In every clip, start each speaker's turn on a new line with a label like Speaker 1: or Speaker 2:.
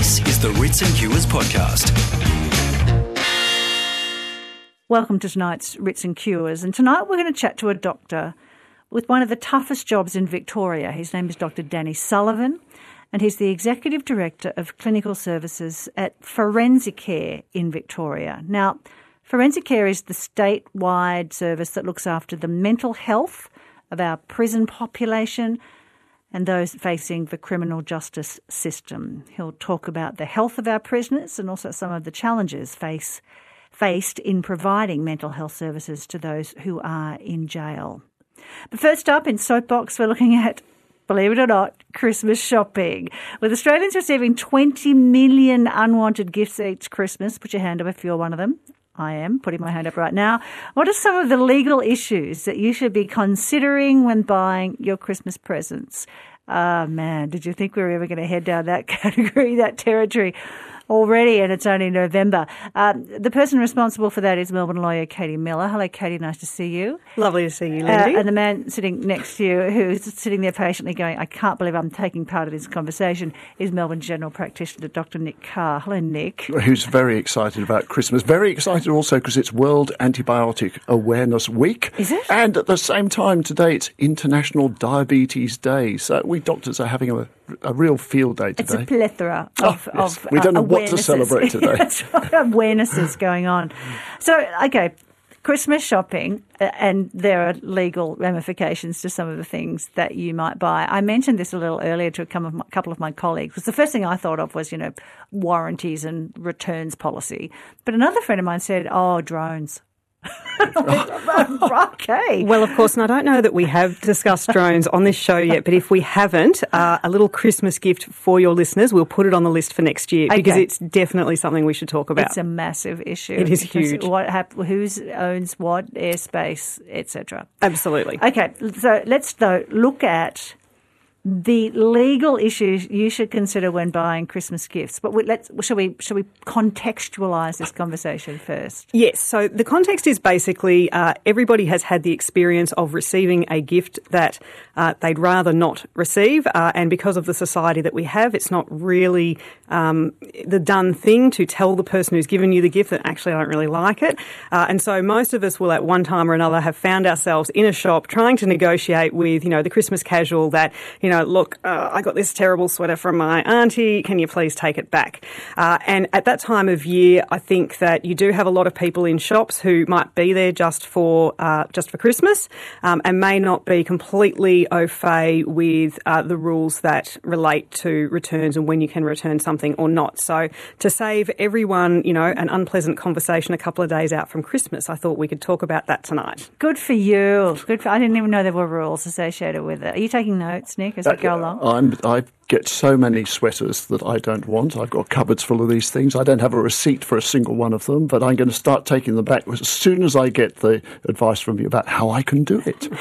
Speaker 1: This is the Writs and Cures podcast.
Speaker 2: Welcome to tonight's Writs and Cures. And tonight we're going to chat to a doctor with one of the toughest jobs in Victoria. His name is Dr. Danny Sullivan, and he's the Executive Director of Clinical Services at Forensicare in Victoria. Now, Forensicare is the statewide service that looks after the mental health of our prison population and those facing the criminal justice system. He'll talk about the health of our prisoners and also some of the challenges face, faced in providing mental health services to those who are in jail. But first up in Soapbox, we're looking at believe it or not, Christmas shopping. With Australians receiving 20 million unwanted gifts each Christmas, put your hand up if you're one of them. I am putting my hand up right now. What are some of the legal issues that you should be considering when buying your Christmas presents? Ah, oh, man, did you think we were ever going to head down that category, that territory? Already, and it's only November. Um, the person responsible for that is Melbourne lawyer Katie Miller. Hello, Katie. Nice to see you.
Speaker 3: Lovely to see you, Lindy.
Speaker 2: Uh, and the man sitting next to you, who's sitting there patiently going, "I can't believe I'm taking part in this conversation," is Melbourne General Practitioner Dr. Nick Carr. Hello, Nick.
Speaker 4: Who's very excited about Christmas. Very excited also because it's World Antibiotic Awareness Week.
Speaker 2: Is it?
Speaker 4: And at the same time today, it's International Diabetes Day. So we doctors are having a a real field day today.
Speaker 2: It's a plethora of,
Speaker 4: oh, yes.
Speaker 2: of
Speaker 4: we don't know
Speaker 2: uh,
Speaker 4: what to celebrate today.
Speaker 2: awarenesses going on. So, okay, Christmas shopping, uh, and there are legal ramifications to some of the things that you might buy. I mentioned this a little earlier to a couple of my colleagues. Because the first thing I thought of was, you know, warranties and returns policy. But another friend of mine said, "Oh, drones." okay.
Speaker 3: Well, of course, and I don't know that we have discussed drones on this show yet, but if we haven't, uh, a little Christmas gift for your listeners, we'll put it on the list for next year okay. because it's definitely something we should talk about.
Speaker 2: It's a massive issue.
Speaker 3: It is huge.
Speaker 2: What hap- who owns what airspace, etc.
Speaker 3: Absolutely.
Speaker 2: Okay, so let's though look at the legal issues you should consider when buying Christmas gifts. But let's shall we shall we contextualize this conversation first?
Speaker 3: Yes. So the context is basically uh, everybody has had the experience of receiving a gift that uh, they'd rather not receive, uh, and because of the society that we have, it's not really um, the done thing to tell the person who's given you the gift that actually I don't really like it. Uh, and so most of us will, at one time or another, have found ourselves in a shop trying to negotiate with you know the Christmas casual that you you know, look, uh, I got this terrible sweater from my auntie. Can you please take it back? Uh, and at that time of year, I think that you do have a lot of people in shops who might be there just for uh, just for Christmas um, and may not be completely au fait with uh, the rules that relate to returns and when you can return something or not. So to save everyone, you know, an unpleasant conversation a couple of days out from Christmas, I thought we could talk about that tonight.
Speaker 2: Good for you. Good. For, I didn't even know there were rules associated with it. Are you taking notes, Nick? As that, we go along? I'm,
Speaker 4: I get so many sweaters that I don't want. I've got cupboards full of these things. I don't have a receipt for a single one of them, but I'm going to start taking them back as soon as I get the advice from you about how I can do it.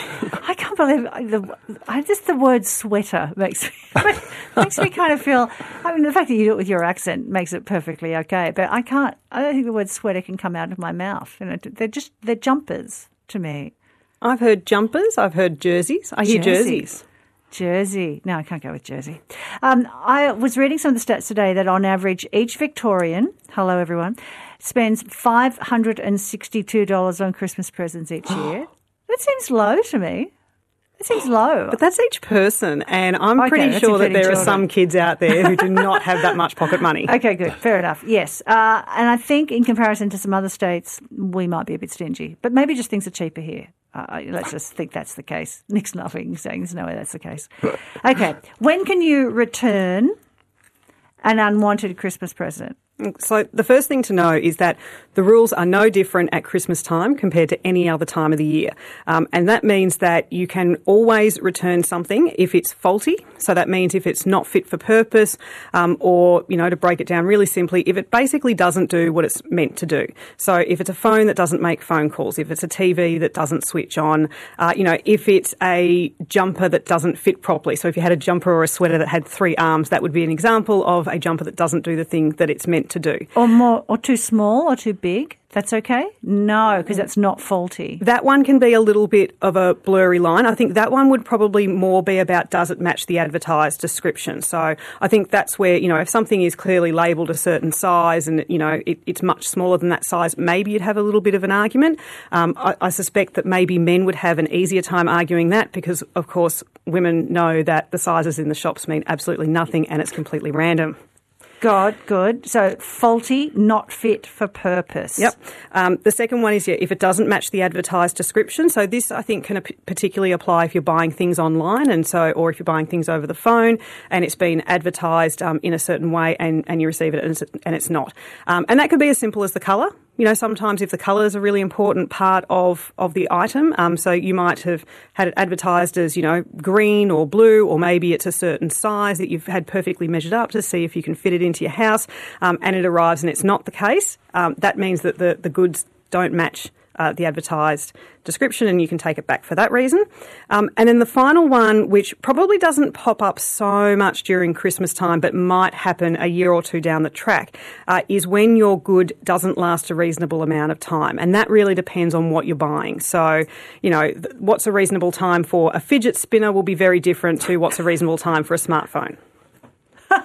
Speaker 2: I can't believe the, I just the word sweater makes me, makes me kind of feel. I mean, the fact that you do it with your accent makes it perfectly okay, but I can't. I don't think the word sweater can come out of my mouth. You know, they're just they're jumpers to me.
Speaker 3: I've heard jumpers. I've heard jerseys. I hear jerseys. jerseys.
Speaker 2: Jersey. No, I can't go with Jersey. Um, I was reading some of the stats today that on average, each Victorian, hello everyone, spends $562 on Christmas presents each year. that seems low to me. It seems low.
Speaker 3: But that's each person, and I'm okay, pretty sure that there children. are some kids out there who do not have that much pocket money.
Speaker 2: Okay, good. Fair enough. Yes. Uh, and I think in comparison to some other states, we might be a bit stingy. But maybe just things are cheaper here. Uh, let's just think that's the case. Nick's laughing, saying there's no way that's the case. Okay. When can you return an unwanted Christmas present?
Speaker 3: So the first thing to know is that the rules are no different at Christmas time compared to any other time of the year. Um, and that means that you can always return something if it's faulty. So that means if it's not fit for purpose, um, or, you know, to break it down really simply, if it basically doesn't do what it's meant to do. So if it's a phone that doesn't make phone calls, if it's a TV that doesn't switch on, uh, you know, if it's a jumper that doesn't fit properly. So if you had a jumper or a sweater that had three arms, that would be an example of a jumper that doesn't do the thing that it's meant meant to do.
Speaker 2: Or more, or too small, or too big. That's okay? No, because that's not faulty.
Speaker 3: That one can be a little bit of a blurry line. I think that one would probably more be about does it match the advertised description. So I think that's where, you know, if something is clearly labelled a certain size and, you know, it, it's much smaller than that size, maybe you'd have a little bit of an argument. Um, I, I suspect that maybe men would have an easier time arguing that because, of course, women know that the sizes in the shops mean absolutely nothing and it's completely random.
Speaker 2: God, good. So faulty, not fit for purpose.
Speaker 3: Yep. Um, the second one is yeah, if it doesn't match the advertised description. So this I think can particularly apply if you're buying things online and so, or if you're buying things over the phone and it's been advertised um, in a certain way and, and you receive it and it's, and it's not. Um, and that could be as simple as the colour you know, sometimes if the colour is a really important part of, of the item, um, so you might have had it advertised as, you know, green or blue, or maybe it's a certain size that you've had perfectly measured up to see if you can fit it into your house, um, and it arrives and it's not the case, um, that means that the, the goods don't match uh, the advertised description, and you can take it back for that reason. Um, and then the final one, which probably doesn't pop up so much during Christmas time, but might happen a year or two down the track, uh, is when your good doesn't last a reasonable amount of time. And that really depends on what you're buying. So, you know, th- what's a reasonable time for a fidget spinner will be very different to what's a reasonable time for a smartphone.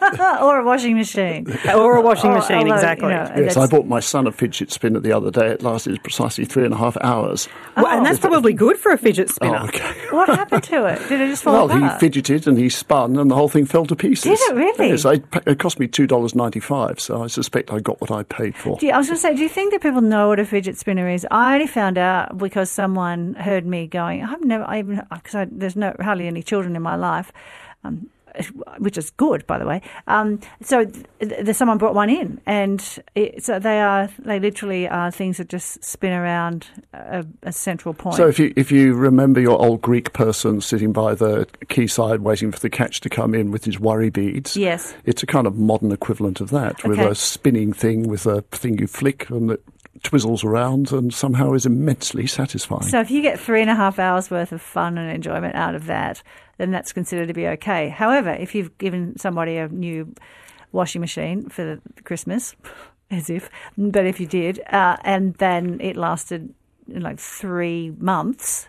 Speaker 2: or a washing machine.
Speaker 3: or a washing machine, although, exactly. You
Speaker 4: know, yes, I bought my son a fidget spinner the other day. It lasted precisely three and a half hours.
Speaker 3: Well, and that's probably good for a fidget spinner.
Speaker 4: Oh, okay.
Speaker 2: what happened to it? Did it just fall
Speaker 4: well,
Speaker 2: apart?
Speaker 4: Well, he fidgeted and he spun and the whole thing fell to pieces.
Speaker 2: Did it really?
Speaker 4: Yes, I, it cost me $2.95, so I suspect I got what I paid for.
Speaker 2: You, I was going to say, do you think that people know what a fidget spinner is? I only found out because someone heard me going, I've never, I even, because there's no hardly any children in my life. Um, which is good, by the way. Um, so th- someone brought one in, and it, so they are they literally are things that just spin around a, a, central point.
Speaker 4: So if you if you remember your old Greek person sitting by the quayside waiting for the catch to come in with his worry beads,
Speaker 2: yes,
Speaker 4: it's a kind of modern equivalent of that okay. with a spinning thing with a thing you flick and it twizzles around and somehow is immensely satisfying.
Speaker 2: So if you get three and a half hours worth of fun and enjoyment out of that, then that's considered to be okay. However, if you've given somebody a new washing machine for Christmas, as if, but if you did, uh, and then it lasted like three months,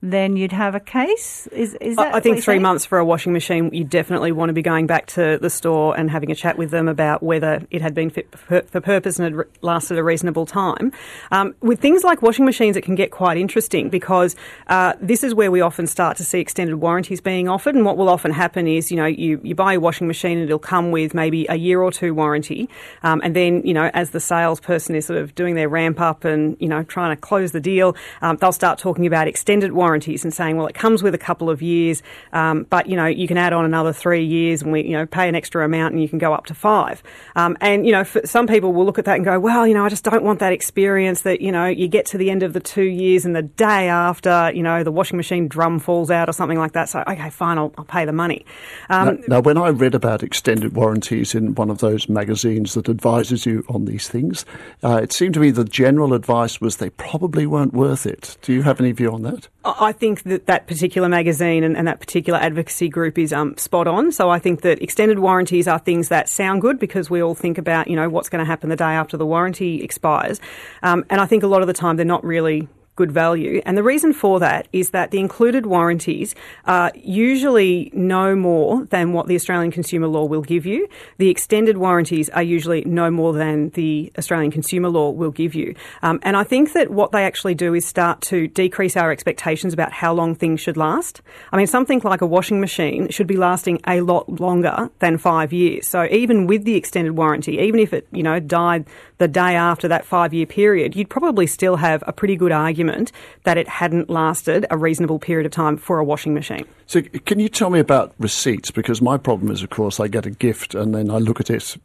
Speaker 2: then you'd have a case. Is is that?
Speaker 3: I think three
Speaker 2: saying?
Speaker 3: months for a washing machine, you definitely want to be going back to the store and having a chat with them about whether it had been fit for purpose and had lasted a reasonable time. Um, with things like washing machines, it can get quite interesting because uh, this is where we often start to see extended warranties being offered. And what will often happen is, you know, you, you buy a washing machine and it'll come with maybe a year or two warranty, um, and then you know, as the salesperson is sort of doing their ramp up and you know trying to close the deal, um, they'll start talking about extended warranty warranties and saying, well, it comes with a couple of years, um, but you know you can add on another three years, and we you know pay an extra amount, and you can go up to five. Um, and you know, some people will look at that and go, well, you know, I just don't want that experience that you know you get to the end of the two years and the day after, you know, the washing machine drum falls out or something like that. So okay, fine, I'll, I'll pay the money.
Speaker 4: Um, now, now, when I read about extended warranties in one of those magazines that advises you on these things, uh, it seemed to me the general advice was they probably weren't worth it. Do you have any view on that?
Speaker 3: I think that that particular magazine and, and that particular advocacy group is um, spot on. So I think that extended warranties are things that sound good because we all think about, you know, what's going to happen the day after the warranty expires. Um, and I think a lot of the time they're not really good value. And the reason for that is that the included warranties are usually no more than what the Australian consumer law will give you. The extended warranties are usually no more than the Australian consumer law will give you. Um, and I think that what they actually do is start to decrease our expectations about how long things should last. I mean, something like a washing machine should be lasting a lot longer than five years. So even with the extended warranty, even if it, you know, died the day after that five year period, you'd probably still have a pretty good argument argument that it hadn't lasted a reasonable period of time for a washing machine.
Speaker 4: So, can you tell me about receipts? Because my problem is, of course, I get a gift and then I look at it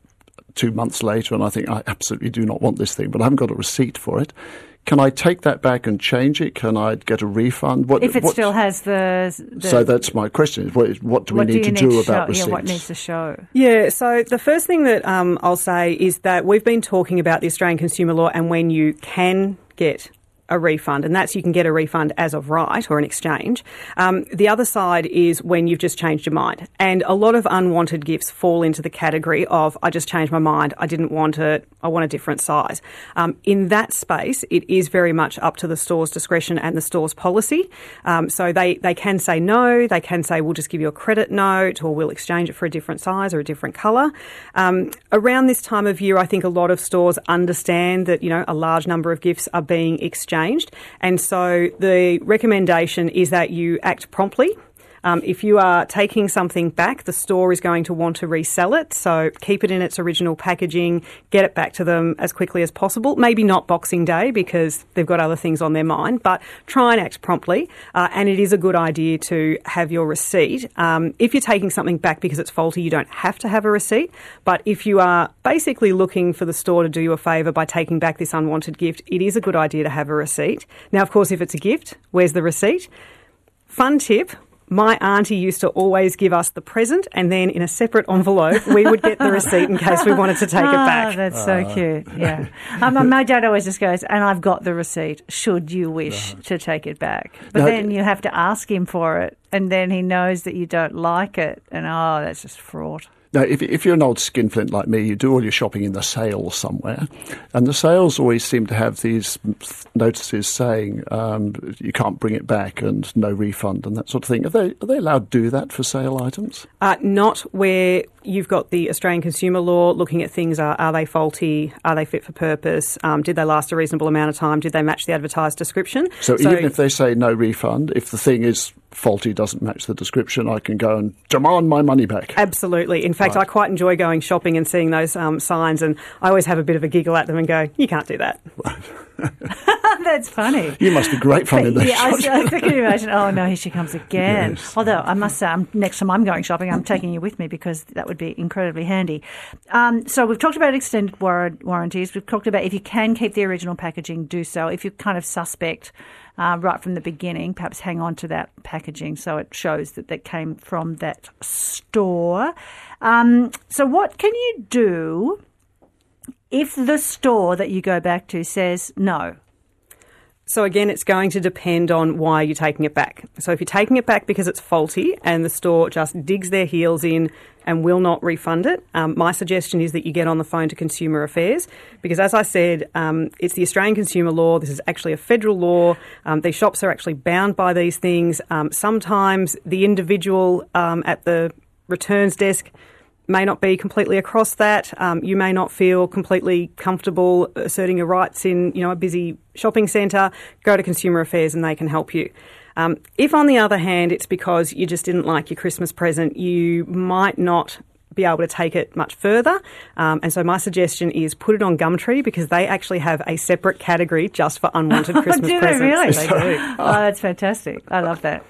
Speaker 4: two months later and I think I absolutely do not want this thing, but I haven't got a receipt for it. Can I take that back and change it? Can I get a refund?
Speaker 2: What, if it what, still has the, the,
Speaker 4: So that's my question. What, what do we
Speaker 2: what
Speaker 4: need
Speaker 2: do
Speaker 4: to
Speaker 2: need
Speaker 4: do
Speaker 2: to
Speaker 4: about
Speaker 2: show,
Speaker 4: receipts?
Speaker 2: Yeah, what needs to show?
Speaker 3: Yeah, so the first thing that um, I'll say is that we've been talking about the Australian consumer law and when you can get a refund, and that's you can get a refund as of right or an exchange. Um, the other side is when you've just changed your mind, and a lot of unwanted gifts fall into the category of I just changed my mind, I didn't want it, I want a different size. Um, in that space, it is very much up to the store's discretion and the store's policy. Um, so they they can say no, they can say we'll just give you a credit note or we'll exchange it for a different size or a different colour. Um, around this time of year, I think a lot of stores understand that you know a large number of gifts are being exchanged changed. And so the recommendation is that you act promptly. Um, if you are taking something back, the store is going to want to resell it. So keep it in its original packaging, get it back to them as quickly as possible. Maybe not Boxing Day because they've got other things on their mind, but try and act promptly. Uh, and it is a good idea to have your receipt. Um, if you're taking something back because it's faulty, you don't have to have a receipt. But if you are basically looking for the store to do you a favour by taking back this unwanted gift, it is a good idea to have a receipt. Now, of course, if it's a gift, where's the receipt? Fun tip my auntie used to always give us the present, and then in a separate envelope, we would get the receipt in case we wanted to take
Speaker 2: oh,
Speaker 3: it back.
Speaker 2: That's so cute. Yeah. Um, my dad always just goes, and I've got the receipt, should you wish to take it back. But
Speaker 4: No,
Speaker 2: then you have to ask him for it, and then he knows that you don't like it, and oh, that's just fraught.
Speaker 4: Now, if, if you're an old skinflint like me, you do all your shopping in the sales somewhere, and the sales always seem to have these notices saying um, you can't bring it back and no refund and that sort of thing. Are they are they allowed to do that for sale items?
Speaker 3: Uh, not where you've got the Australian consumer law looking at things are, are they faulty? Are they fit for purpose? Um, did they last a reasonable amount of time? Did they match the advertised description?
Speaker 4: So, even if they say no refund, if the thing is faulty, doesn't match the description, I can go and demand my money back.
Speaker 3: Absolutely. In fact,
Speaker 4: Right.
Speaker 3: I quite enjoy going shopping and seeing those um, signs, and I always have a bit of a giggle at them and go, "You can't do that."
Speaker 2: that's funny.
Speaker 4: You must be great fun in those
Speaker 2: yeah, I. I can imagine. Oh no, here she comes again.
Speaker 4: Yes.
Speaker 2: Although I must say, I'm, next time I'm going shopping, I'm taking you with me because that would be incredibly handy. Um, so we've talked about extended war- warranties. We've talked about if you can keep the original packaging, do so. If you're kind of suspect uh, right from the beginning, perhaps hang on to that packaging so it shows that that came from that store. Um, so what can you do? If the store that you go back to says no,
Speaker 3: So again, it's going to depend on why you're taking it back. So if you're taking it back because it's faulty and the store just digs their heels in and will not refund it, um, my suggestion is that you get on the phone to Consumer Affairs because, as I said, um, it's the Australian consumer law. This is actually a federal law. Um, these shops are actually bound by these things. Um, sometimes the individual um, at the returns desk may not be completely across that. Um, you may not feel completely comfortable asserting your rights in you know a busy shopping centre. Go to Consumer Affairs and they can help you. Um, if, on the other hand, it's because you just didn't like your Christmas present, you might not be able to take it much further. Um, and so my suggestion is put it on Gumtree because they actually have a separate category just for unwanted Christmas
Speaker 2: do
Speaker 3: presents.
Speaker 2: really?
Speaker 3: They do.
Speaker 2: Oh, that's fantastic. I love that.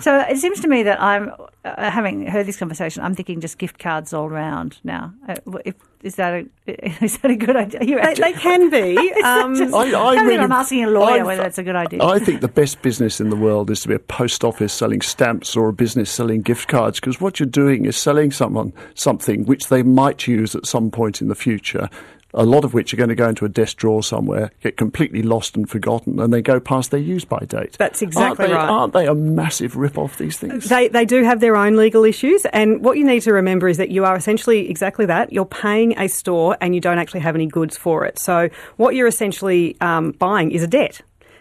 Speaker 2: So it seems to me that I'm uh, having heard this conversation. I'm thinking just gift cards all round now. Uh, if, is that a is that a good idea? You
Speaker 3: They,
Speaker 2: actually-
Speaker 3: they can be. Um,
Speaker 2: Just-
Speaker 4: I- I
Speaker 2: don't think
Speaker 4: really-
Speaker 2: I'm asking a lawyer
Speaker 4: I've-
Speaker 2: whether that's a good idea.
Speaker 4: I think the best business in the world is to be a post office selling stamps or a business selling gift cards because what you're doing is selling someone something which they might use at some point in the future. A lot of which are going to go into a desk drawer somewhere, get completely lost and forgotten, and they go past their use by date.
Speaker 3: That's exactly
Speaker 4: aren't they,
Speaker 3: right.
Speaker 4: Aren't they a massive rip off? These things.
Speaker 3: They, they do have their own legal issues, and what you need to remember is that you are essentially exactly that. You're paying a store and you don't actually have any goods for it. So, what you're essentially um, buying is a debt.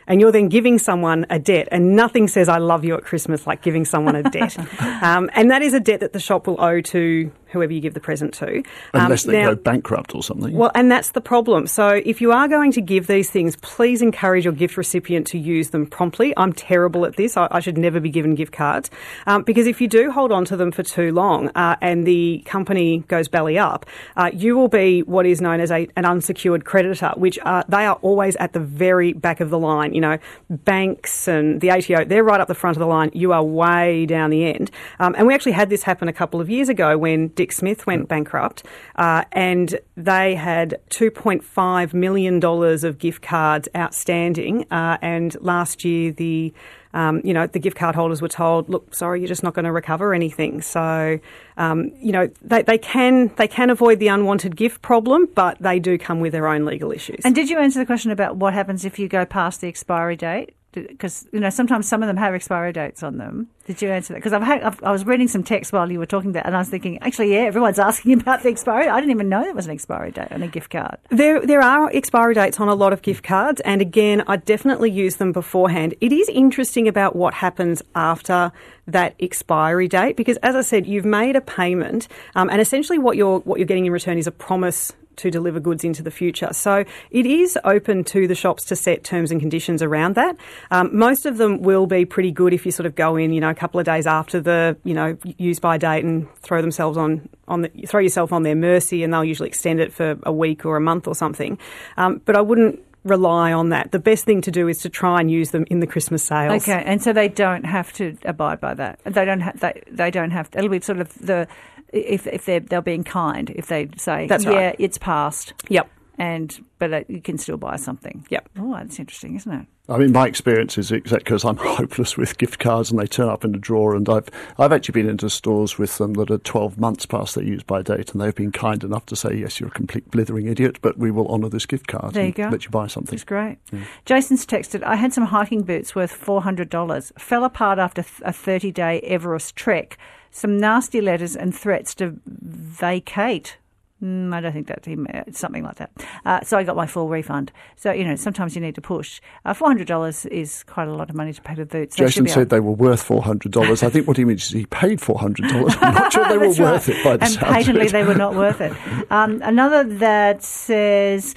Speaker 3: And you're then giving someone a debt, and nothing says "I love you" at Christmas like giving someone a debt. um, and that is a debt that the shop will owe to whoever you give the present to. Um,
Speaker 4: Unless they
Speaker 3: now-
Speaker 4: go bankrupt or something.
Speaker 3: well, and that's the problem. So, if you are going to give these things, please encourage your gift recipient to use them promptly. I'm terrible at this. I, I should never be given gift cards um, because if you do hold on to them for too long uh, and the company goes belly up, uh, you will be what is known as a, an unsecured creditor, which uh, they are always at the very back of the line. You know, banks and the ATO, they're right up the front of the line. You are way down the end. Um, and we actually had this happen a couple of years ago when Dick Smith went bankrupt, uh, and they had $2.5 million of gift cards outstanding. Uh, and last year, the um, you know, the gift card holders were told, look, sorry, you're just not going to recover anything. So, um, you know, they, they can they can avoid the unwanted gift problem, but they do come with their own legal issues.
Speaker 2: And did you answer the question about what happens if you go past the expiry date? Because you know sometimes some of them have expiry dates on them. Did you answer that? Because I've, I've I was reading some text while you were talking about, and I was thinking, actually, yeah, everyone's asking about the expiry. I didn't even know there was an expiry date on a gift card.
Speaker 3: There, there are expiry dates on a lot of gift cards, and again, I definitely use them beforehand. It is interesting about what happens after that expiry date because, as I said, you've made a payment, um, and essentially what you're what you're getting in return is a promise to deliver goods into the future. So it is open to the shops to set terms and conditions around that. Um, most of them will be pretty good if you sort of go in, you know, a couple of days after the, you know, use by date and throw themselves on, on the, throw yourself on their mercy and they'll usually extend it for a week or a month or something. Um, but I wouldn't rely on that. The best thing to do is to try and use them in the Christmas sales.
Speaker 2: Okay, and so they don't have to abide by that. They don't. Ha- they they don't have. It'll be sort of the if if they're they're being kind if they say
Speaker 3: That's
Speaker 2: yeah
Speaker 3: right.
Speaker 2: it's passed
Speaker 3: Yep.
Speaker 2: and but uh, you can still buy something.
Speaker 3: Yep.
Speaker 2: Oh, that's interesting, isn't it?
Speaker 4: I mean, my experience is exactly because I'm hopeless with gift cards and they turn up in the drawer. And I've I've actually been into stores with them that are 12 months past their use by date, and they've been kind enough to say, "Yes, you're a complete blithering idiot, but we will honour this gift card
Speaker 2: There you
Speaker 4: and
Speaker 2: go.
Speaker 4: let you buy something."
Speaker 2: It's great. Jason's texted, I had some hiking boots worth $400. Fell apart after a 30 day Everest trek. Some nasty letters and threats to vacate. Mm, I don't think that's him. something like that. Uh, so I got my full refund. So, you know, sometimes you need to push. Uh, $400 is quite a lot of money to pay the boots. They
Speaker 4: Jason said
Speaker 2: able-
Speaker 4: they were worth four hundred dollars. I think what he means is he paid four hundred dollars. I'm not sure they were
Speaker 2: That's
Speaker 4: worth it by the
Speaker 2: and patently they were not worth it. Um, another that says,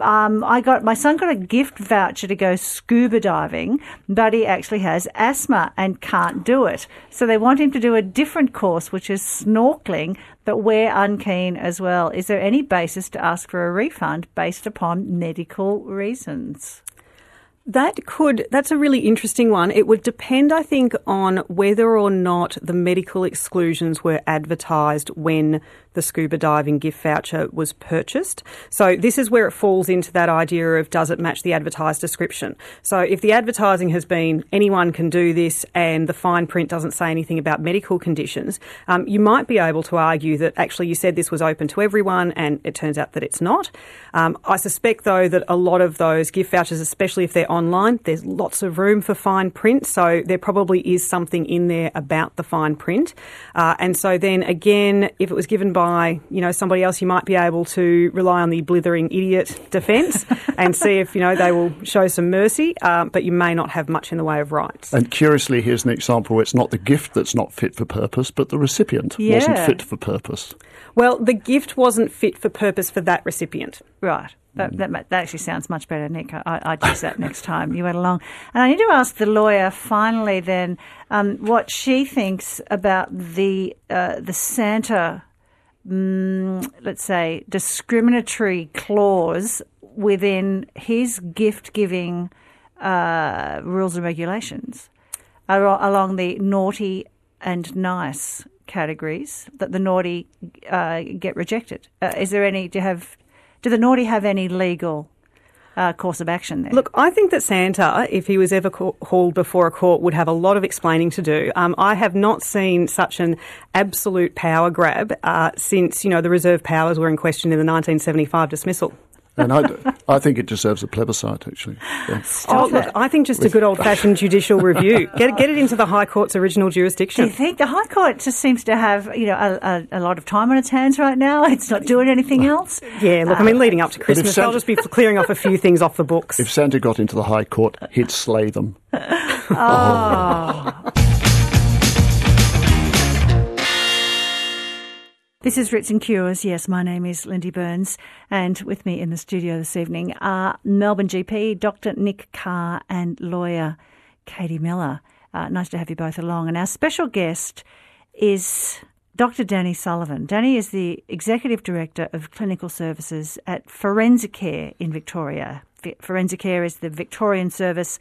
Speaker 2: um, I got my son got a gift voucher to go scuba diving, but he actually has asthma and can't do it. So they want him to do a different course, which is snorkeling, but we're unkeen as well. Is there any basis to ask for a refund based upon medical reasons?
Speaker 3: That could, that's a really interesting one. It would depend, I think, on whether or not the medical exclusions were advertised when the scuba diving gift voucher was purchased. So this is where it falls into that idea of does it match the advertised description? So if the advertising has been anyone can do this and the fine print doesn't say anything about medical conditions, um, you might be able to argue that actually you said this was open to everyone and it turns out that it's not. Um, I suspect though that a lot of those gift vouchers, especially if they're online, there's lots of room for fine print. So there probably is something in there about the fine print. Uh, and so then again, if it was given by you know somebody else, you might be able to rely on the blithering idiot defence and see if you know they will show some mercy. Um, but you may not have much in the way of rights.
Speaker 4: And curiously, here's an example where it's not the gift that's not fit for purpose, but the recipient wasn't fit for purpose.
Speaker 3: Well, the gift wasn't fit for purpose for that recipient.
Speaker 2: Right. That, that, that actually sounds much better, Nick. I, I'd use that next time you went along. And I need to ask the lawyer finally then um, what she thinks about the uh, the Santa, mm, let's say, discriminatory clause within his gift giving uh, rules and regulations along the naughty and nice categories that the naughty uh, get rejected. Uh, is there any? Do you have? Do the naughty have any legal uh, course of action there?
Speaker 3: Look, I think that Santa, if he was ever ca- hauled before a court, would have a lot of explaining to do. Um, I have not seen such an absolute power grab uh, since you know the reserve powers were in question in the 1975 dismissal.
Speaker 4: And I, I think it deserves a plebiscite, actually. Yeah.
Speaker 3: Oh, look. I think just a good old fashioned judicial review. Get it, get it into the High Court's original
Speaker 2: Do you think the High Court just seems to have, you know, a, a, a lot of time on its hands right now? It's not doing anything else.
Speaker 3: Yeah, look, I mean, leading up to Christmas,
Speaker 4: Santa-
Speaker 3: they'll just be clearing off a few things off the books.
Speaker 4: If Santa got into the High Court, he'd slay them. Ah.
Speaker 2: This is Writs and Cures. Yes, my name is Lindy Burns, and with me in the studio this evening are Melbourne GP Dr. Nick Carr and lawyer Katie Miller. Uh, nice to have you both along. And our special guest is Dr. Danny Sullivan. Danny is the Executive Director of Clinical Services at Forensicare in Victoria. Vi- Forensicare is the Victorian service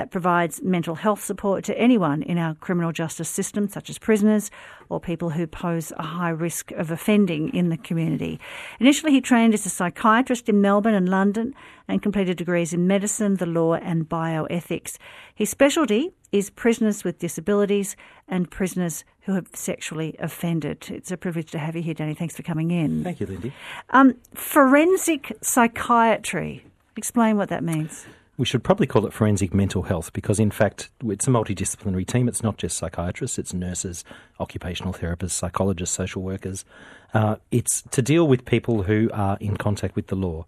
Speaker 2: that provides mental health support to anyone in our criminal justice system, such as prisoners or people who pose a high risk of offending in the community. Initially, he trained as a psychiatrist in Melbourne and London and completed degrees in medicine, the law, and bioethics. His specialty is prisoners with disabilities and prisoners who have sexually offended. It's a privilege to have you here, Danny. Thanks for coming in.
Speaker 5: Thank you, Lindy.
Speaker 2: Um, forensic psychiatry. Explain what that means.
Speaker 5: We should probably call it forensic mental health because, in fact, it's a multidisciplinary team. It's not just psychiatrists, it's nurses, occupational therapists, psychologists, social workers. Uh, it's to deal with people who are in contact with the law.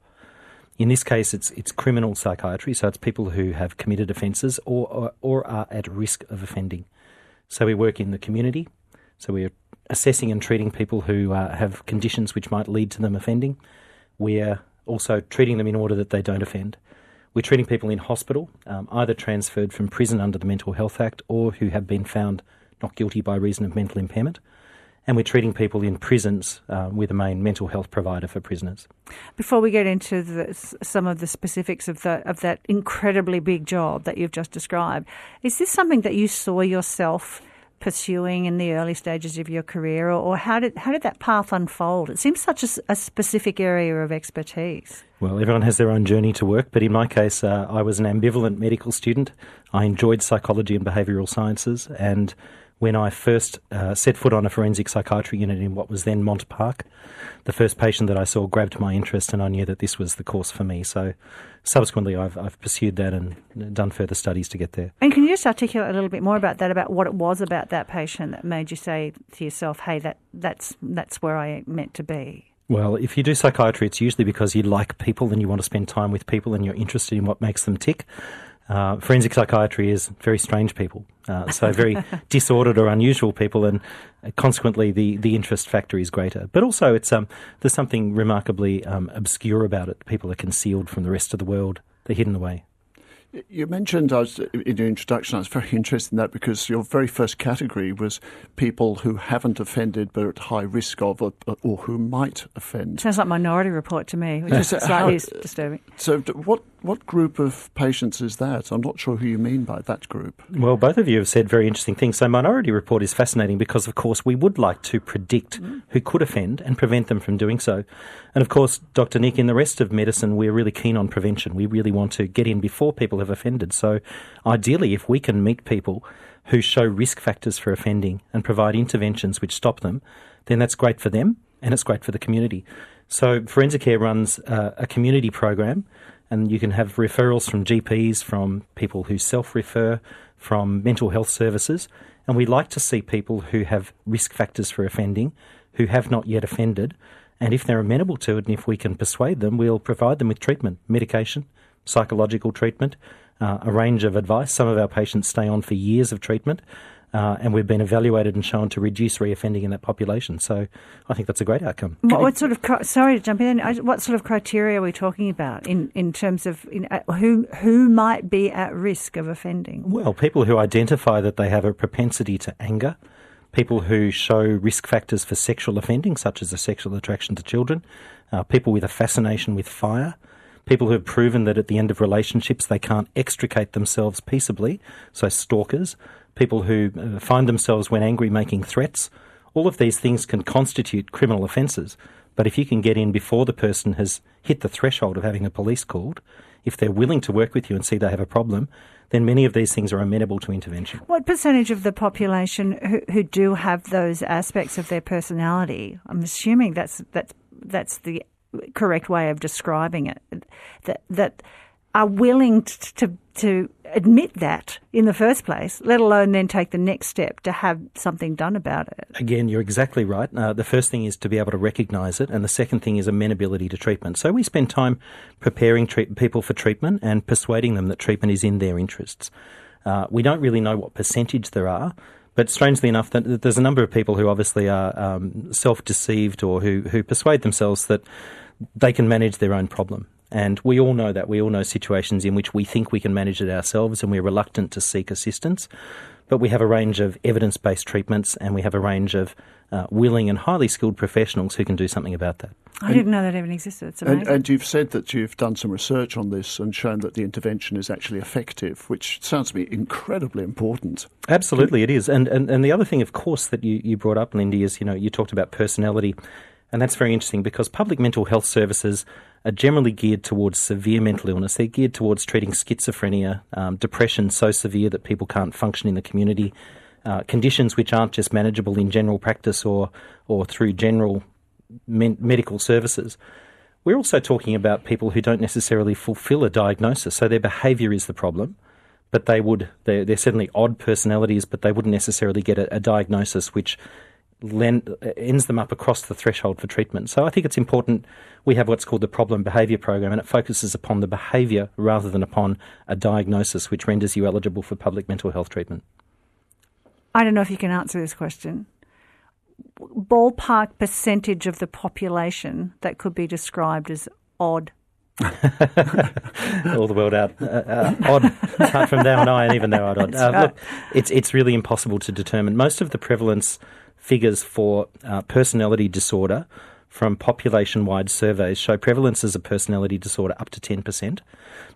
Speaker 5: In this case, it's it's criminal psychiatry, so it's people who have committed offences or, or, or are at risk of offending. So we work in the community. So we're assessing and treating people who uh, have conditions which might lead to them offending. We're also treating them in order that they don't offend. We're treating people in hospital, um, either transferred from prison under the Mental Health Act or who have been found not guilty by reason of mental impairment. And we're treating people in prisons. Uh, we're the main mental health provider for prisoners.
Speaker 2: Before we get into the, some of the specifics of, the, of that incredibly big job that you've just described, is this something that you saw yourself pursuing in the early stages of your career, or, or how did how did that path unfold? It seems such a, a, specific area of expertise.
Speaker 5: Well, everyone has their own journey to work, but in my case, uh, I was an ambivalent medical student. I enjoyed psychology and behavioural sciences, and when I first uh, set foot on a forensic psychiatry unit in what was then Mont Park, the first patient that I saw grabbed my interest, and I knew that this was the course for me. So, subsequently, I've, I've pursued that and done further studies to get there.
Speaker 2: And can you just articulate a little bit more about that, about what it was about that patient that made you say to yourself, "Hey, that that's that's where I meant to be."
Speaker 5: Well, if you do psychiatry, it's usually because you like people and you want to spend time with people and you're interested in what makes them tick. Uh, forensic psychiatry is very strange people, uh, so very disordered or unusual people, and uh, consequently the, the interest factor is greater. But also, it's um, there's something remarkably um, obscure about it. People are concealed from the rest of the world; they're hidden away.
Speaker 4: You mentioned I was, in your introduction, I was very interested in that because your very first category was people who haven't offended but are at high risk of or, or who might offend.
Speaker 2: Sounds like Minority Report to me, which is slightly How, disturbing.
Speaker 4: So, what what group of patients is that? I'm not sure who you mean by that group.
Speaker 5: Well, both of you have said very interesting things. So, Minority Report is fascinating because, of course, we would like to predict mm. who could offend and prevent them from doing so. And, of course, Dr. Nick, in the rest of medicine, we're really keen on prevention. We really want to get in before people have offended. So, ideally, if we can meet people who show risk factors for offending and provide interventions which stop them, then that's great for them and it's great for the community. So, Forensicare runs uh, a community program and you can have referrals from GPs, from people who self refer, from mental health services. And we like to see people who have risk factors for offending, who have not yet offended. And if they're amenable to it, and if we can persuade them, we'll provide them with treatment, medication, psychological treatment, uh, a range of advice. Some of our patients stay on for years of treatment. Uh, and we've been evaluated and shown to reduce reoffending in that population. So I think that's a great outcome.
Speaker 2: What, what sort of sorry to jump in? What sort of criteria are we talking about in, in terms of in, uh, who who might be at risk of offending?
Speaker 5: Well, people who identify that they have a propensity to anger, people who show risk factors for sexual offending, such as a sexual attraction to children, uh, people with a fascination with fire people who have proven that at the end of relationships they can't extricate themselves peaceably, so stalkers, people who uh, find themselves when angry making threats. All of these things can constitute criminal offences. But if you can get in before the person has hit the threshold of having a police called, if they're willing to work with you and see they have a problem, then many of these things are amenable to intervention.
Speaker 2: What percentage of the population who, who do have those aspects of their personality? I'm assuming that's that's that's the correct way of describing it. That that are willing to to admit that in the first place, let alone then take the next step to have something done about it.
Speaker 5: Again, you're exactly right. Uh, the first thing is to be able to recognise it, and the second thing is amenability to treatment. So we spend time preparing treat- people for treatment and persuading them that treatment is in their interests. Uh, we don't really know what percentage there are. But strangely enough, there's a number of people who obviously are um, self-deceived or who, who persuade themselves that they can manage their own problem. And we all know that. We all know situations in which we think we can manage it ourselves and we're reluctant to seek assistance. But we have a range of evidence based treatments and we have a range of uh, willing and highly skilled professionals who can do something about that.
Speaker 2: I didn't know that even existed. It's amazing.
Speaker 4: And, and, you've said that you've done some research on this and shown that the intervention is actually effective, which sounds to me incredibly important.
Speaker 5: Absolutely, it is. And, and and the other thing, of course, that you, you brought up, Lindy, is you know you talked about personality, and that's very interesting because public mental health services are generally geared towards severe mental illness. They're geared towards treating schizophrenia, um, depression so severe that people can't function in the community, uh, conditions which aren't just manageable in general practice or or through general men- medical services. We're also talking about people who don't necessarily fulfil a diagnosis, so their behaviour is the problem, but they would they're, they're, certainly odd personalities, but they wouldn't necessarily get a, a diagnosis which lend, ends them up across the threshold for treatment. So I think it's important we have what's called the problem behaviour program, and it focuses upon the behaviour rather than upon a diagnosis which renders you eligible for public mental health treatment.
Speaker 2: I don't know if you can answer this question. Ballpark percentage of the population that could be described as odd.
Speaker 5: All the world out uh, uh, odd apart from them and I, and even they're odd. odd. Uh, right. Look, it's it's really impossible to determine. Most of the prevalence figures for uh, personality disorder from population-wide surveys show prevalences of personality disorder up to ten percent.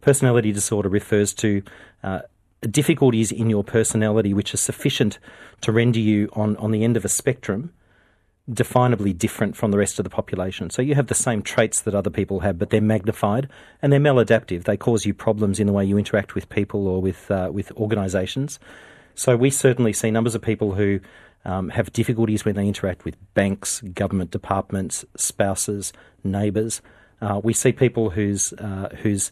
Speaker 5: Personality disorder refers to uh, difficulties in your personality which are sufficient to render you on, on the end of a spectrum definably different from the rest of the population. So you have the same traits that other people have, but they're magnified and they're maladaptive. They cause you problems in the way you interact with people or with uh, with organisations. So we certainly see numbers of people who um, have difficulties when they interact with banks, government departments, spouses, neighbours. Uh, we see people whose uh, whose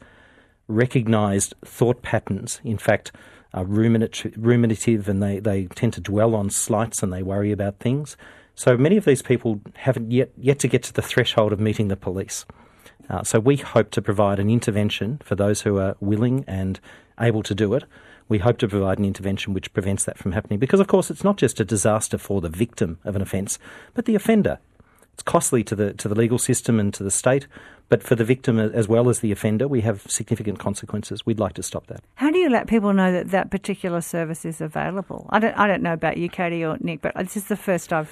Speaker 5: recognised thought patterns, in fact, are ruminative and they, they tend to dwell on slights and they worry about things. So many of these people haven't yet, yet to get to the threshold of meeting the police. Uh, so we hope to provide an intervention for those who are willing and able to do it. We hope to provide an intervention which prevents that from happening because, of course, it's not just a disaster for the victim of an offence, but the offender. It's costly to the to the legal system and to the state, but for the victim as well as the offender, we have significant consequences. We'd like to stop that.
Speaker 2: How do you let people know that that particular service is available? I don't I don't know about you, Katie or Nick, but this is the first I've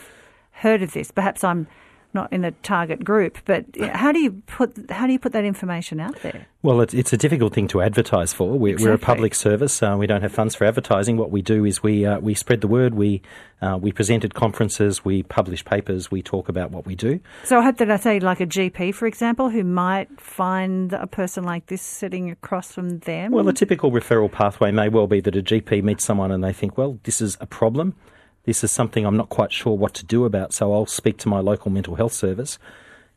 Speaker 2: heard of this. Perhaps I'm not in the target group. But how do you put how do you put that information out there?
Speaker 5: Well, it's, it's a difficult thing to advertise for. We're, exactly. we're a public service. Uh, we don't have funds for advertising. What we do is we uh, we spread the word. We uh, we present at conferences. We publish papers. We talk about what we do.
Speaker 2: So I hope that I say like a GP, for example, who might find a person like this sitting across from them.
Speaker 5: Well, a typical referral pathway may well be that a GP meets someone and they think, well, this is a problem this is something I'm not quite sure what to do about, so I'll speak to my local mental health service.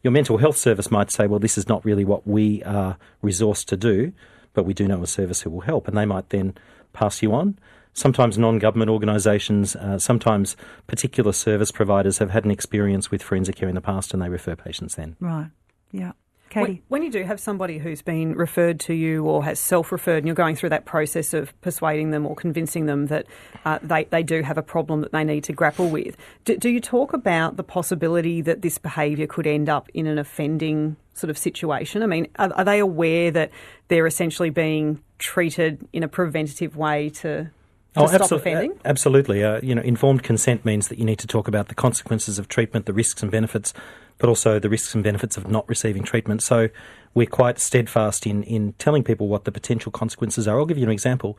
Speaker 5: Your mental health service might say, well, this is not really what we are resourced to do, but we do know a service who will help, and they might then pass you on. Sometimes non government organisations, uh, sometimes particular service providers have had an experience with Forensicare in the past and they refer patients then.
Speaker 2: Right, yeah.
Speaker 3: Katie? When, you do have somebody who's been referred to you or has self referred and you're going through that process of persuading them or convincing them that uh, they, they do have a problem that they need to grapple with, do, do you talk about the possibility that this behaviour could end up in an offending sort of situation? I mean, are, are they aware that they're essentially being treated in a preventative way to oh,
Speaker 5: absolutely, absolutely. Uh, you know, informed consent means that you need to talk about the consequences of treatment, the risks and benefits but also the risks and benefits of not receiving treatment. So we're quite steadfast in, in telling people what the potential consequences are. I'll give you an example.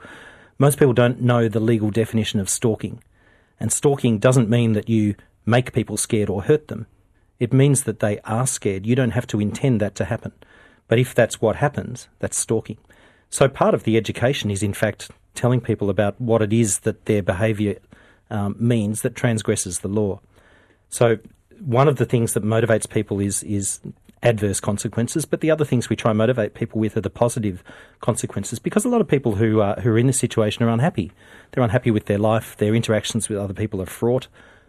Speaker 5: Most people don't know the legal definition of stalking. And stalking doesn't mean that you make people scared or hurt them. It means that they are scared. You don't have to intend that to happen. But if that's what happens, that's stalking. So part of the education is, in fact, telling people about what it is that their behaviour um, means that transgresses the law. So one of the things that motivates people is is adverse consequences, but the other things we try and motivate people with are the positive consequences because a lot of people who are, who are in this situation are unhappy. They're unhappy with their life, their interactions with other people are fraught.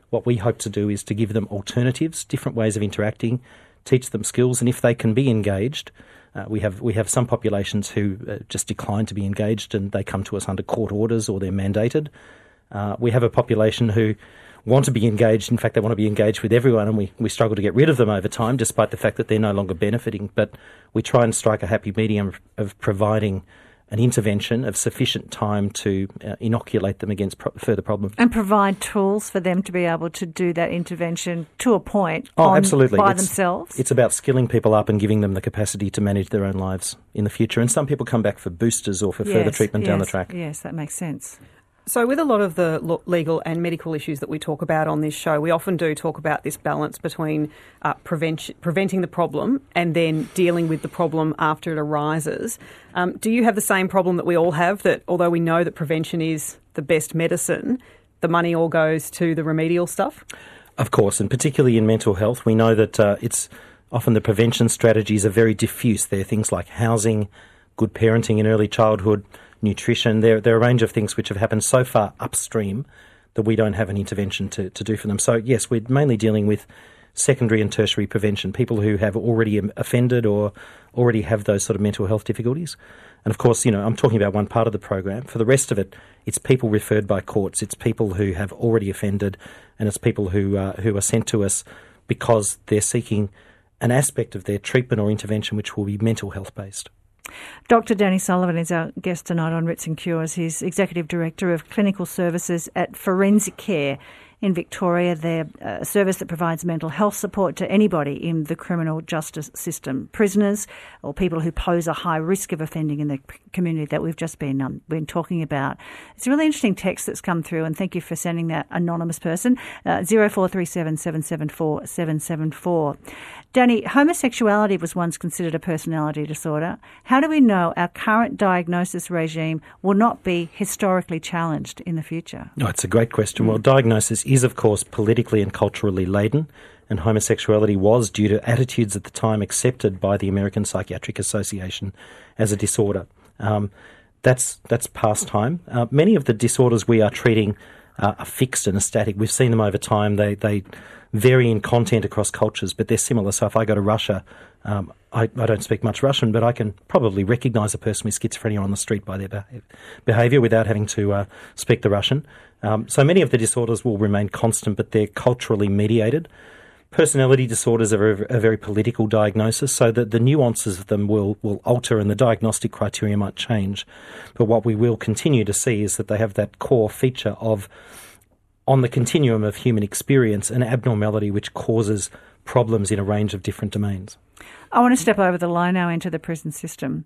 Speaker 5: What we hope to do is to give them alternatives, different ways of interacting, teach them skills, and if they can be engaged, uh, we have we have some populations who uh, just decline to be engaged and they come to us under court orders or they're mandated. Uh, we have a population who want to be engaged. In fact, they want to be engaged with everyone, and we, we struggle to get rid of them over time, despite the fact that they're no longer benefiting. But we try and strike a happy medium of, of providing an intervention of sufficient time to uh, inoculate them against pro- further problems.
Speaker 2: And provide tools for them to be able to do that intervention to a point
Speaker 5: Oh,
Speaker 2: on-
Speaker 5: absolutely.
Speaker 2: by
Speaker 5: It's-
Speaker 2: themselves.
Speaker 5: It's about skilling people up and giving them the capacity to manage their own lives in the future. And some people come back for boosters or for further
Speaker 2: Yes,
Speaker 5: treatment down the
Speaker 2: yes,
Speaker 5: track.
Speaker 2: Yes, that makes sense.
Speaker 3: So, with a lot of the legal and medical issues that we talk about on this show, we often do talk about this balance between uh, preventing the problem and then dealing with the problem after it arises. Um, do you have the same problem that we all have that although we know that prevention is the best medicine, the money all goes to the remedial stuff?
Speaker 5: Of course, and particularly in mental health, we know that uh, it's often the prevention strategies are very diffuse. There are things like housing, good parenting in early childhood, nutrition. There, there are a range of things which have happened so far upstream that we don't have an intervention to, to do for them. So, yes, we're mainly dealing with secondary and tertiary prevention, people who have already um, offended or already have those sort of mental health difficulties. And of course, you know, I'm talking about one part of the program. For the rest of it, it's people referred by courts, it's people who have already offended, and it's people who uh, who are sent to us because they're seeking an aspect of their treatment or intervention which will be mental health based.
Speaker 2: Dr. Danny Sullivan is our guest tonight on Writs and Cures. He's Executive Director of Clinical Services at Forensicare in Victoria. They're a service that provides mental health support to anybody in the criminal justice system, prisoners or people who pose a high risk of offending in the community that we've just been um, been talking about. It's a really interesting text that's come through, and thank you for sending that anonymous person. Uh, 0437 774 774. Danny, homosexuality was once considered a personality disorder. How do we know our current diagnosis regime will not be historically challenged in the future?
Speaker 5: No, it's a great question. Well, diagnosis is, of course, politically and culturally laden, and homosexuality was, due to attitudes at the time, accepted by the American Psychiatric Association as a disorder. Um, that's that's past time. Uh, many of the disorders we are treating uh, are fixed and static. We've seen them over time. They they vary in content across cultures, but they're similar. So if I go to Russia, um, I, I don't speak much Russian, but I can probably recognise a person with schizophrenia on the street by their behav- behaviour without having to uh, speak the Russian. Um, so many of the disorders will remain constant, but they're culturally mediated. Personality disorders are a, a very political diagnosis, so that the nuances of them will, will alter and the diagnostic criteria might change. But what we will continue to see is that they have that core feature of on the continuum of human experience, an abnormality which causes problems in a range of different domains.
Speaker 2: I want to step over the line now into the prison system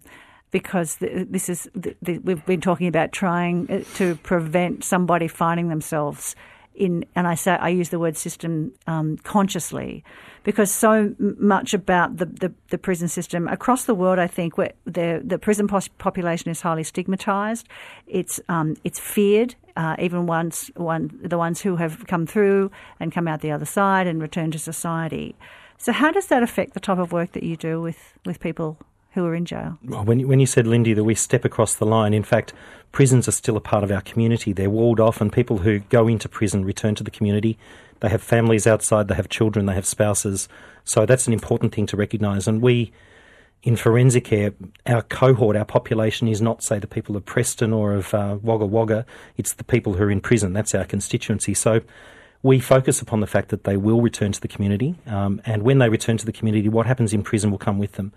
Speaker 2: because this is we've been talking about trying uh, to prevent somebody finding themselves in, and I say I use the word system um, consciously because so much about the, the, the prison system across the world, I think, where the the prison pos- population is highly stigmatized. It's um, it's feared. Uh, even once one the ones who have come through and come out the other side and return to society. So, how does that affect the type of work that you do with, with people who are in jail?
Speaker 5: Well, when you, when you said, Lindy, that we step across the line, in fact, prisons are still a part of our community. They're walled off, and people who go into prison return to the community. They have families outside, they have children, they have spouses. So that's an important thing to recognise. And we, in Forensicare, our cohort, our population is not, say, the people of Preston or of uh, Wagga Wagga. It's the people who are in prison. That's our constituency. So we focus upon the fact that they will return to the community. Um, and when they return to the community, what happens in prison will come with them.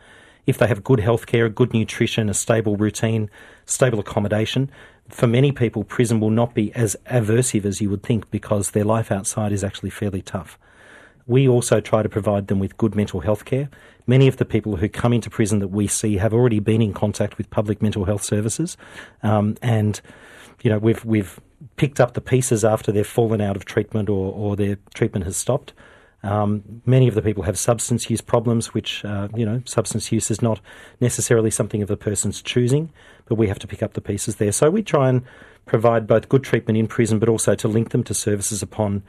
Speaker 5: If they have good health care, good nutrition, a stable routine, stable accommodation, for many people, prison will not be as aversive as you would think because their life outside is actually fairly tough. We also try to provide them with good mental health care. Many of the people who come into prison that we see have already been in contact with public mental health services, um, and you know we've we've picked up the pieces after they've fallen out of treatment or, or their treatment has stopped. Um, many of the people have substance use problems, which, uh, you know, substance use is not necessarily something of the person's choosing, but we have to pick up the pieces there. So we try and provide both good treatment in prison, but also to link them to services upon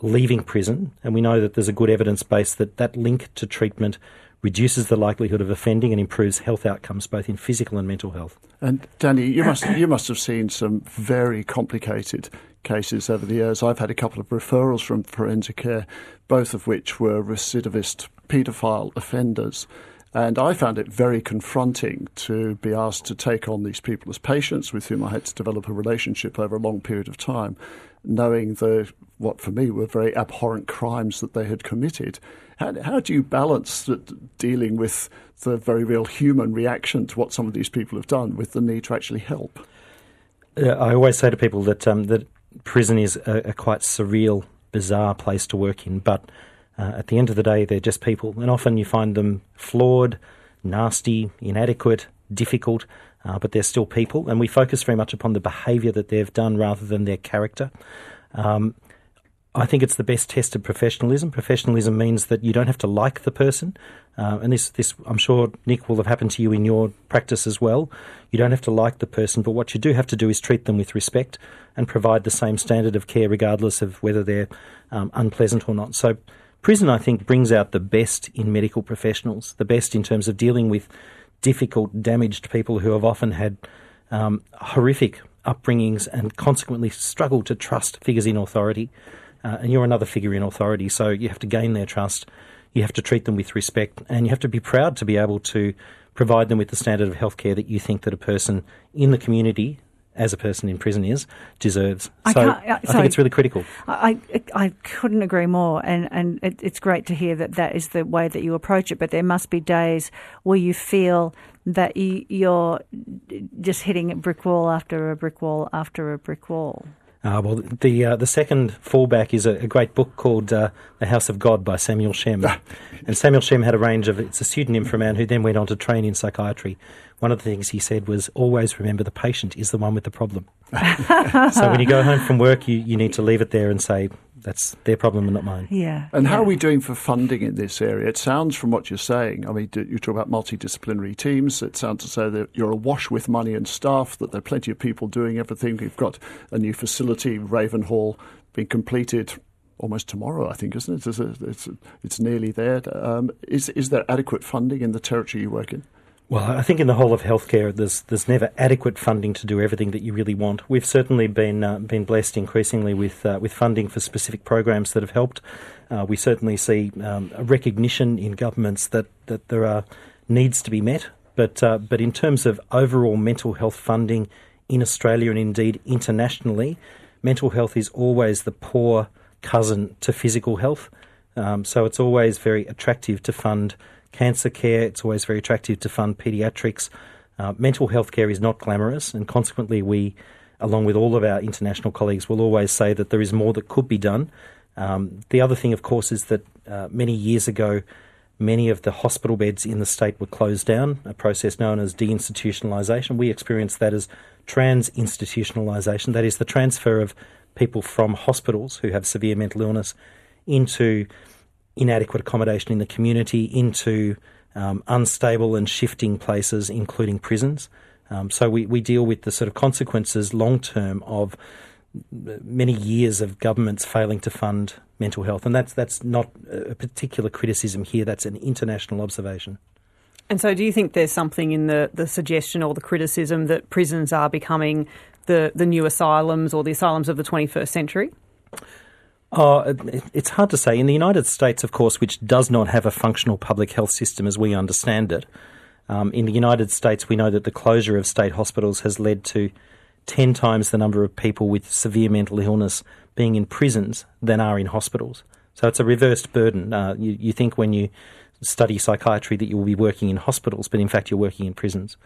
Speaker 5: leaving prison. And we know that there's a good evidence base that that link to treatment reduces the likelihood of offending and improves health outcomes, both in physical and mental health.
Speaker 4: And Danny, you must you must have seen some very complicated cases over the years. I've had a couple of referrals from Forensicare, both of which were recidivist paedophile offenders. And I found it very confronting to be asked to take on these people as patients with whom I had to develop a relationship over a long period of time, knowing the what for me were very abhorrent crimes that they had committed. How, how do you balance dealing with the very real human reaction to what some of these people have done with the need to actually help?
Speaker 5: I always say to people that um, that prison is a, a, quite surreal, bizarre place to work in, but uh, at the end of the day, they're just people, and often you find them flawed, nasty, inadequate, difficult, uh, but they're still people, and we focus very much upon the behaviour that they've done rather than their character. Um, I think it's the best test of professionalism. Professionalism means that you don't have to like the person, uh, and this, this, I'm sure, Nick, will have happened to you in your practice as well. You don't have to like the person, but what you do have to do is treat them with respect and provide the same standard of care, regardless of whether they're um, unpleasant or not. So, prison, I think, brings out the best in medical professionals, the best in terms of dealing with difficult, damaged people who have often had um, horrific upbringings and consequently struggle to trust figures in authority. Uh, and you're another figure in authority, so you have to gain their trust. You have to treat them with respect, and you have to be proud to be able to provide them with the standard of healthcare that you think that a person in the community as a person in prison is deserves.
Speaker 2: I
Speaker 5: so
Speaker 2: uh,
Speaker 5: I think it's really critical.
Speaker 2: I, I, I couldn't agree more, and and it, it's great to hear that that is the way that you approach it. But there must be days where you feel that you, you're just hitting a brick wall after a brick wall after a brick wall.
Speaker 5: Uh, well, the uh, the second fallback is a, a great book called uh, The House of God by Samuel Shem. and Samuel Shem had a range of, it's a pseudonym for a man who then went on to train in psychiatry. One of the things he said was always remember the patient is the one with the problem. so when you go home from work, you, you need to leave it there and say, that's their problem and not mine.
Speaker 2: Yeah.
Speaker 4: And how are we doing for funding in this area? It sounds from what you're saying, I mean, you talk about multidisciplinary teams. It sounds to say that you're awash with money and staff, that there are plenty of people doing everything. We've got a new facility, Ravenhall, being completed almost tomorrow, I think, isn't it? It's, it's, it's nearly there. Um, is, is there adequate funding in the territory you work in?
Speaker 5: Well, I think in the whole of healthcare, there's there's never adequate funding to do everything that you really want. We've certainly been uh, been blessed increasingly with uh, with funding for specific programs that have helped. Uh, we certainly see um, a recognition in governments that, that there are needs to be met. But uh, but in terms of overall mental health funding in Australia and indeed internationally, mental health is always the poor cousin to physical health. Um, so it's always very attractive to fund cancer care. It's always very attractive to fund paediatrics. Uh, mental health care is not glamorous, and consequently, we, along with all of our international colleagues, will always say that there is more that could be done. Um, the other thing, of course, is that uh, many years ago, many of the hospital beds in the state were closed down, a process known as deinstitutionalisation. We experienced that as trans-institutionalisation, that is, the transfer of people from hospitals who have severe mental illness into inadequate accommodation in the community into um, unstable and shifting places, including prisons. Um, so we, we deal with the sort of consequences long term of many years of governments failing to fund mental health, and that's that's not a particular criticism here. That's an international observation.
Speaker 3: And so, do you think there's something in the, the suggestion or the criticism that prisons are becoming the, the new asylums or the asylums of the 21st century?
Speaker 5: Oh, it's hard to say. In the United States, of course, which does not have a functional public health system as we understand it, um, in the United States, we know that the closure of state hospitals has led to 10 times the number of people with severe mental illness being in prisons than are in hospitals. So it's a reversed burden. Uh, you, you think when you study psychiatry that you will be working in hospitals, but in fact, you're working in prisons.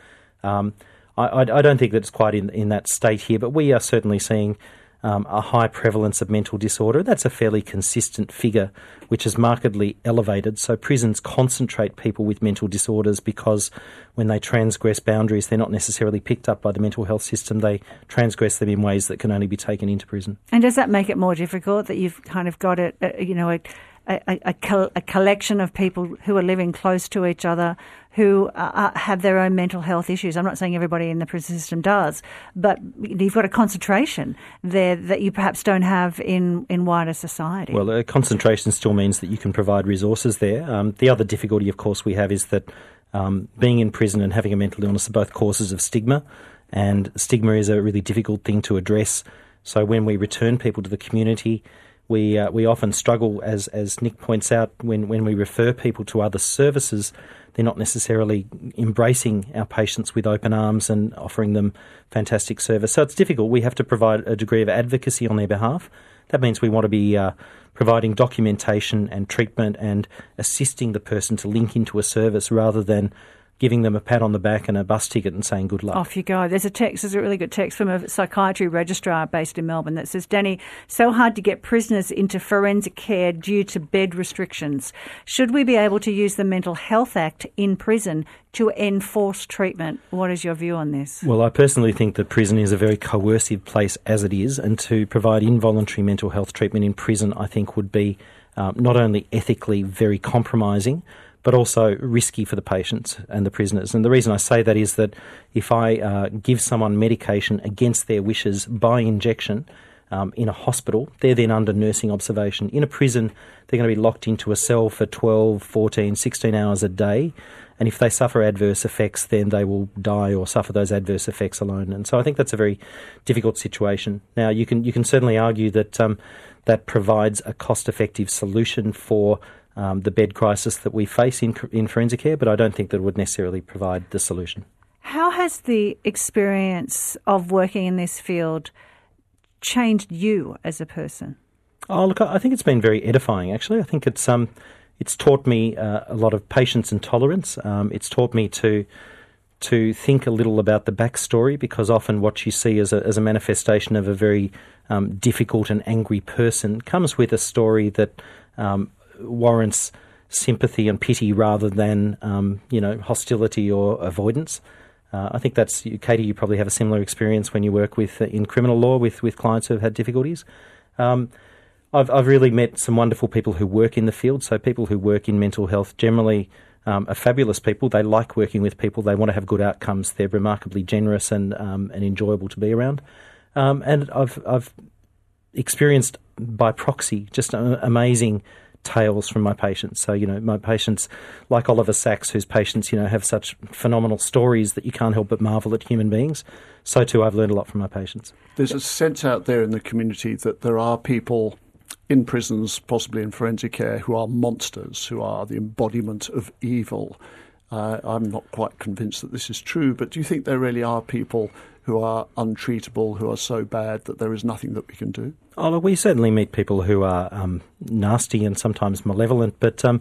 Speaker 5: Um, I, I, don't think that it's quite in, in that state here, but we are certainly seeing um, a high prevalence of mental disorder. That's a fairly consistent figure, which is markedly elevated. So prisons concentrate people with mental disorders because when they transgress boundaries, they're not necessarily picked up by the mental health system. They transgress them in ways that can only be taken into prison.
Speaker 2: And does that make it more difficult that you've kind of got it, uh, you know, a, a, a, a, collection of people who are living close to each other who uh, uh, have their own mental health issues. I'm not saying everybody in the prison system does, but you've got a concentration there that you perhaps don't have in, in wider society.
Speaker 5: Well, a concentration still means that you can provide resources there. Um, the other difficulty, of course, we have is that um, being in prison and having a mental illness are both causes of stigma, and stigma is a really difficult thing to address. So when we return people to the community, we uh, we often struggle, as as Nick points out, when when we refer people to other services, they're not necessarily embracing our patients with open arms and offering them fantastic service. So it's difficult. We have to provide a degree of advocacy on their behalf. That means we want to be uh, providing documentation and treatment and assisting the person to link into a service rather than giving them a pat on the back and a bus ticket and saying good luck.
Speaker 2: Off you go. There's a text, there's a really good text from a psychiatry registrar based in Melbourne that says, Danny, so hard to get prisoners into Forensicare due to bed restrictions. Should we be able to use the Mental Health Act in prison to enforce treatment? What is your view on this?
Speaker 5: Well, I personally think that prison is a very coercive place as it is, and to provide involuntary mental health treatment in prison, I think, would be um, not only ethically very compromising, but also risky for the patients and the prisoners. And the reason I say that is that if I uh, give someone medication against their wishes by injection um, in a hospital, they're then under nursing observation. In a prison, they're going to be locked into a cell for 12, 14, 16 hours a day. And if they suffer adverse effects, then they will die or suffer those adverse effects alone. And so I think that's a very difficult situation. Now, you can you can certainly argue that um, that provides a cost-effective solution for um, the bed crisis that we face in, in Forensicare, but I don't think that would necessarily provide the solution.
Speaker 2: How has the experience of working in this field changed you as a person?
Speaker 5: Oh, look, I think it's been very edifying. Actually, I think it's um, it's taught me uh, a lot of patience and tolerance. Um, it's taught me to to think a little about the backstory because often what you see as a, as a manifestation of a very um, difficult and angry person comes with a story that um, warrants sympathy and pity rather than um, you know hostility or avoidance. Uh, I think that's Katie. You probably have a similar experience when you work with uh, in criminal law with with clients who have had difficulties. Um, I've I've really met some wonderful people who work in the field. So people who work in mental health generally um, are fabulous people. They like working with people. They want to have good outcomes. They're remarkably generous and um, and enjoyable to be around. Um, and I've I've experienced by proxy just amazing tales from my patients. So, you know, my patients, like Oliver Sacks, whose patients, you know, have such phenomenal stories that you can't help but marvel at human beings. So, too, I've learned a lot from my patients.
Speaker 4: There's a sense out there in the community that there are people in prisons, possibly in Forensicare, who are monsters, who are the embodiment of evil. Uh, I'm not quite convinced that this is true, but do you think there really are people who are untreatable, who are so bad that there is nothing that we can do?
Speaker 5: Oh, we certainly meet people who are um, nasty and sometimes malevolent, but um,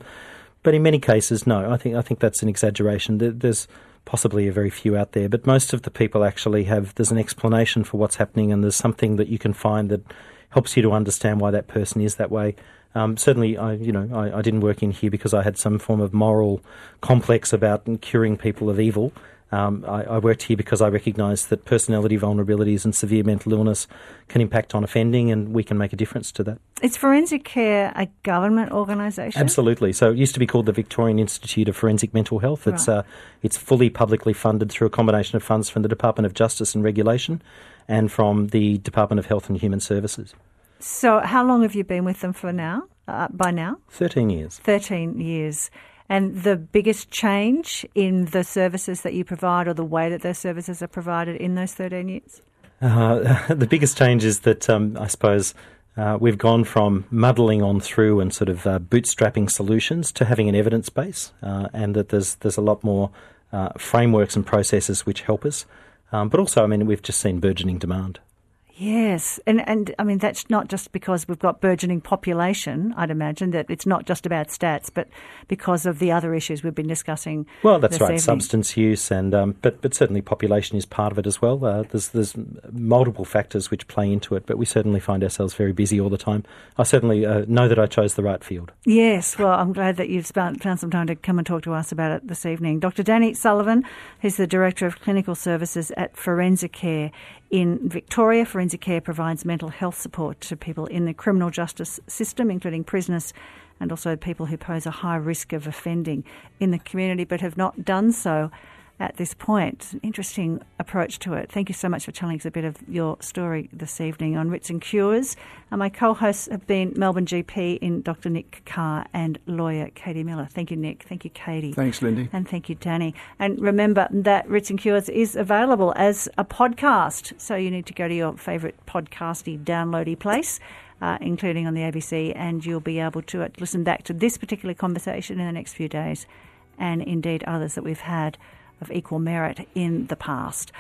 Speaker 5: but in many cases, no. I think I think that's an exaggeration. There's possibly a very few out there, but most of the people actually have. There's an explanation for what's happening, and there's something that you can find that helps you to understand why that person is that way. Um, certainly, I you know I, I, didn't work in here because I had some form of moral complex about curing people of evil. Um, I, I, worked here because I recognise that personality vulnerabilities and severe mental illness can impact on offending, and we can make a difference to that.
Speaker 2: Is Forensicare a government organisation?
Speaker 5: Absolutely. So it used to be called the Victorian Institute of Forensic Mental Health. It's right. uh, it's fully publicly funded through a combination of funds from the Department of Justice and Regulation and from the Department of Health and Human Services.
Speaker 2: So, how long have you been with them for now? Uh, by now,
Speaker 5: thirteen years.
Speaker 2: Thirteen years. And the biggest change in the services that you provide or the way that those services are provided in those 13 years?
Speaker 5: Uh, the biggest change is that um, I suppose uh, we've gone from muddling on through and sort of uh, bootstrapping solutions to having an evidence base, uh, and that there's there's a lot more uh, frameworks and processes which help us. Um, but also, I mean, we've just seen burgeoning demand.
Speaker 2: Yes, and and I mean that's not just because we've got burgeoning population. I'd imagine that it's not just about stats, but because of the other issues we've been discussing.
Speaker 5: Well, that's right,
Speaker 2: evening.
Speaker 5: substance use, and um, but but certainly population is part of it as well. Uh, there's there's multiple factors which play into it, but we certainly find ourselves very busy all the time. I certainly uh, know that I chose the right field.
Speaker 2: Yes, well, I'm glad that you've found some time to come and talk to us about it this evening. Dr. Danny Sullivan, who's the director of clinical services at Forensicare in Victoria, Forensicare provides mental health support to people in the criminal justice system, including prisoners and also people who pose a high risk of offending in the community but have not done so at this point. Interesting approach to it. Thank you so much for telling us a bit of your story this evening on Writs and Cures. And my co hosts have been Melbourne GP in Dr. Nick Carr and lawyer Katie Miller. Thank you, Nick. Thank you, Katie.
Speaker 4: Thanks, Lindy.
Speaker 2: And thank you, Danny. And remember that Writs and Cures is available as a podcast. So you need to go to your favourite podcasty downloady place. Uh, including on the ABC, and you'll be able to listen back to this particular conversation in the next few days, and indeed others that we've had of equal merit in the past.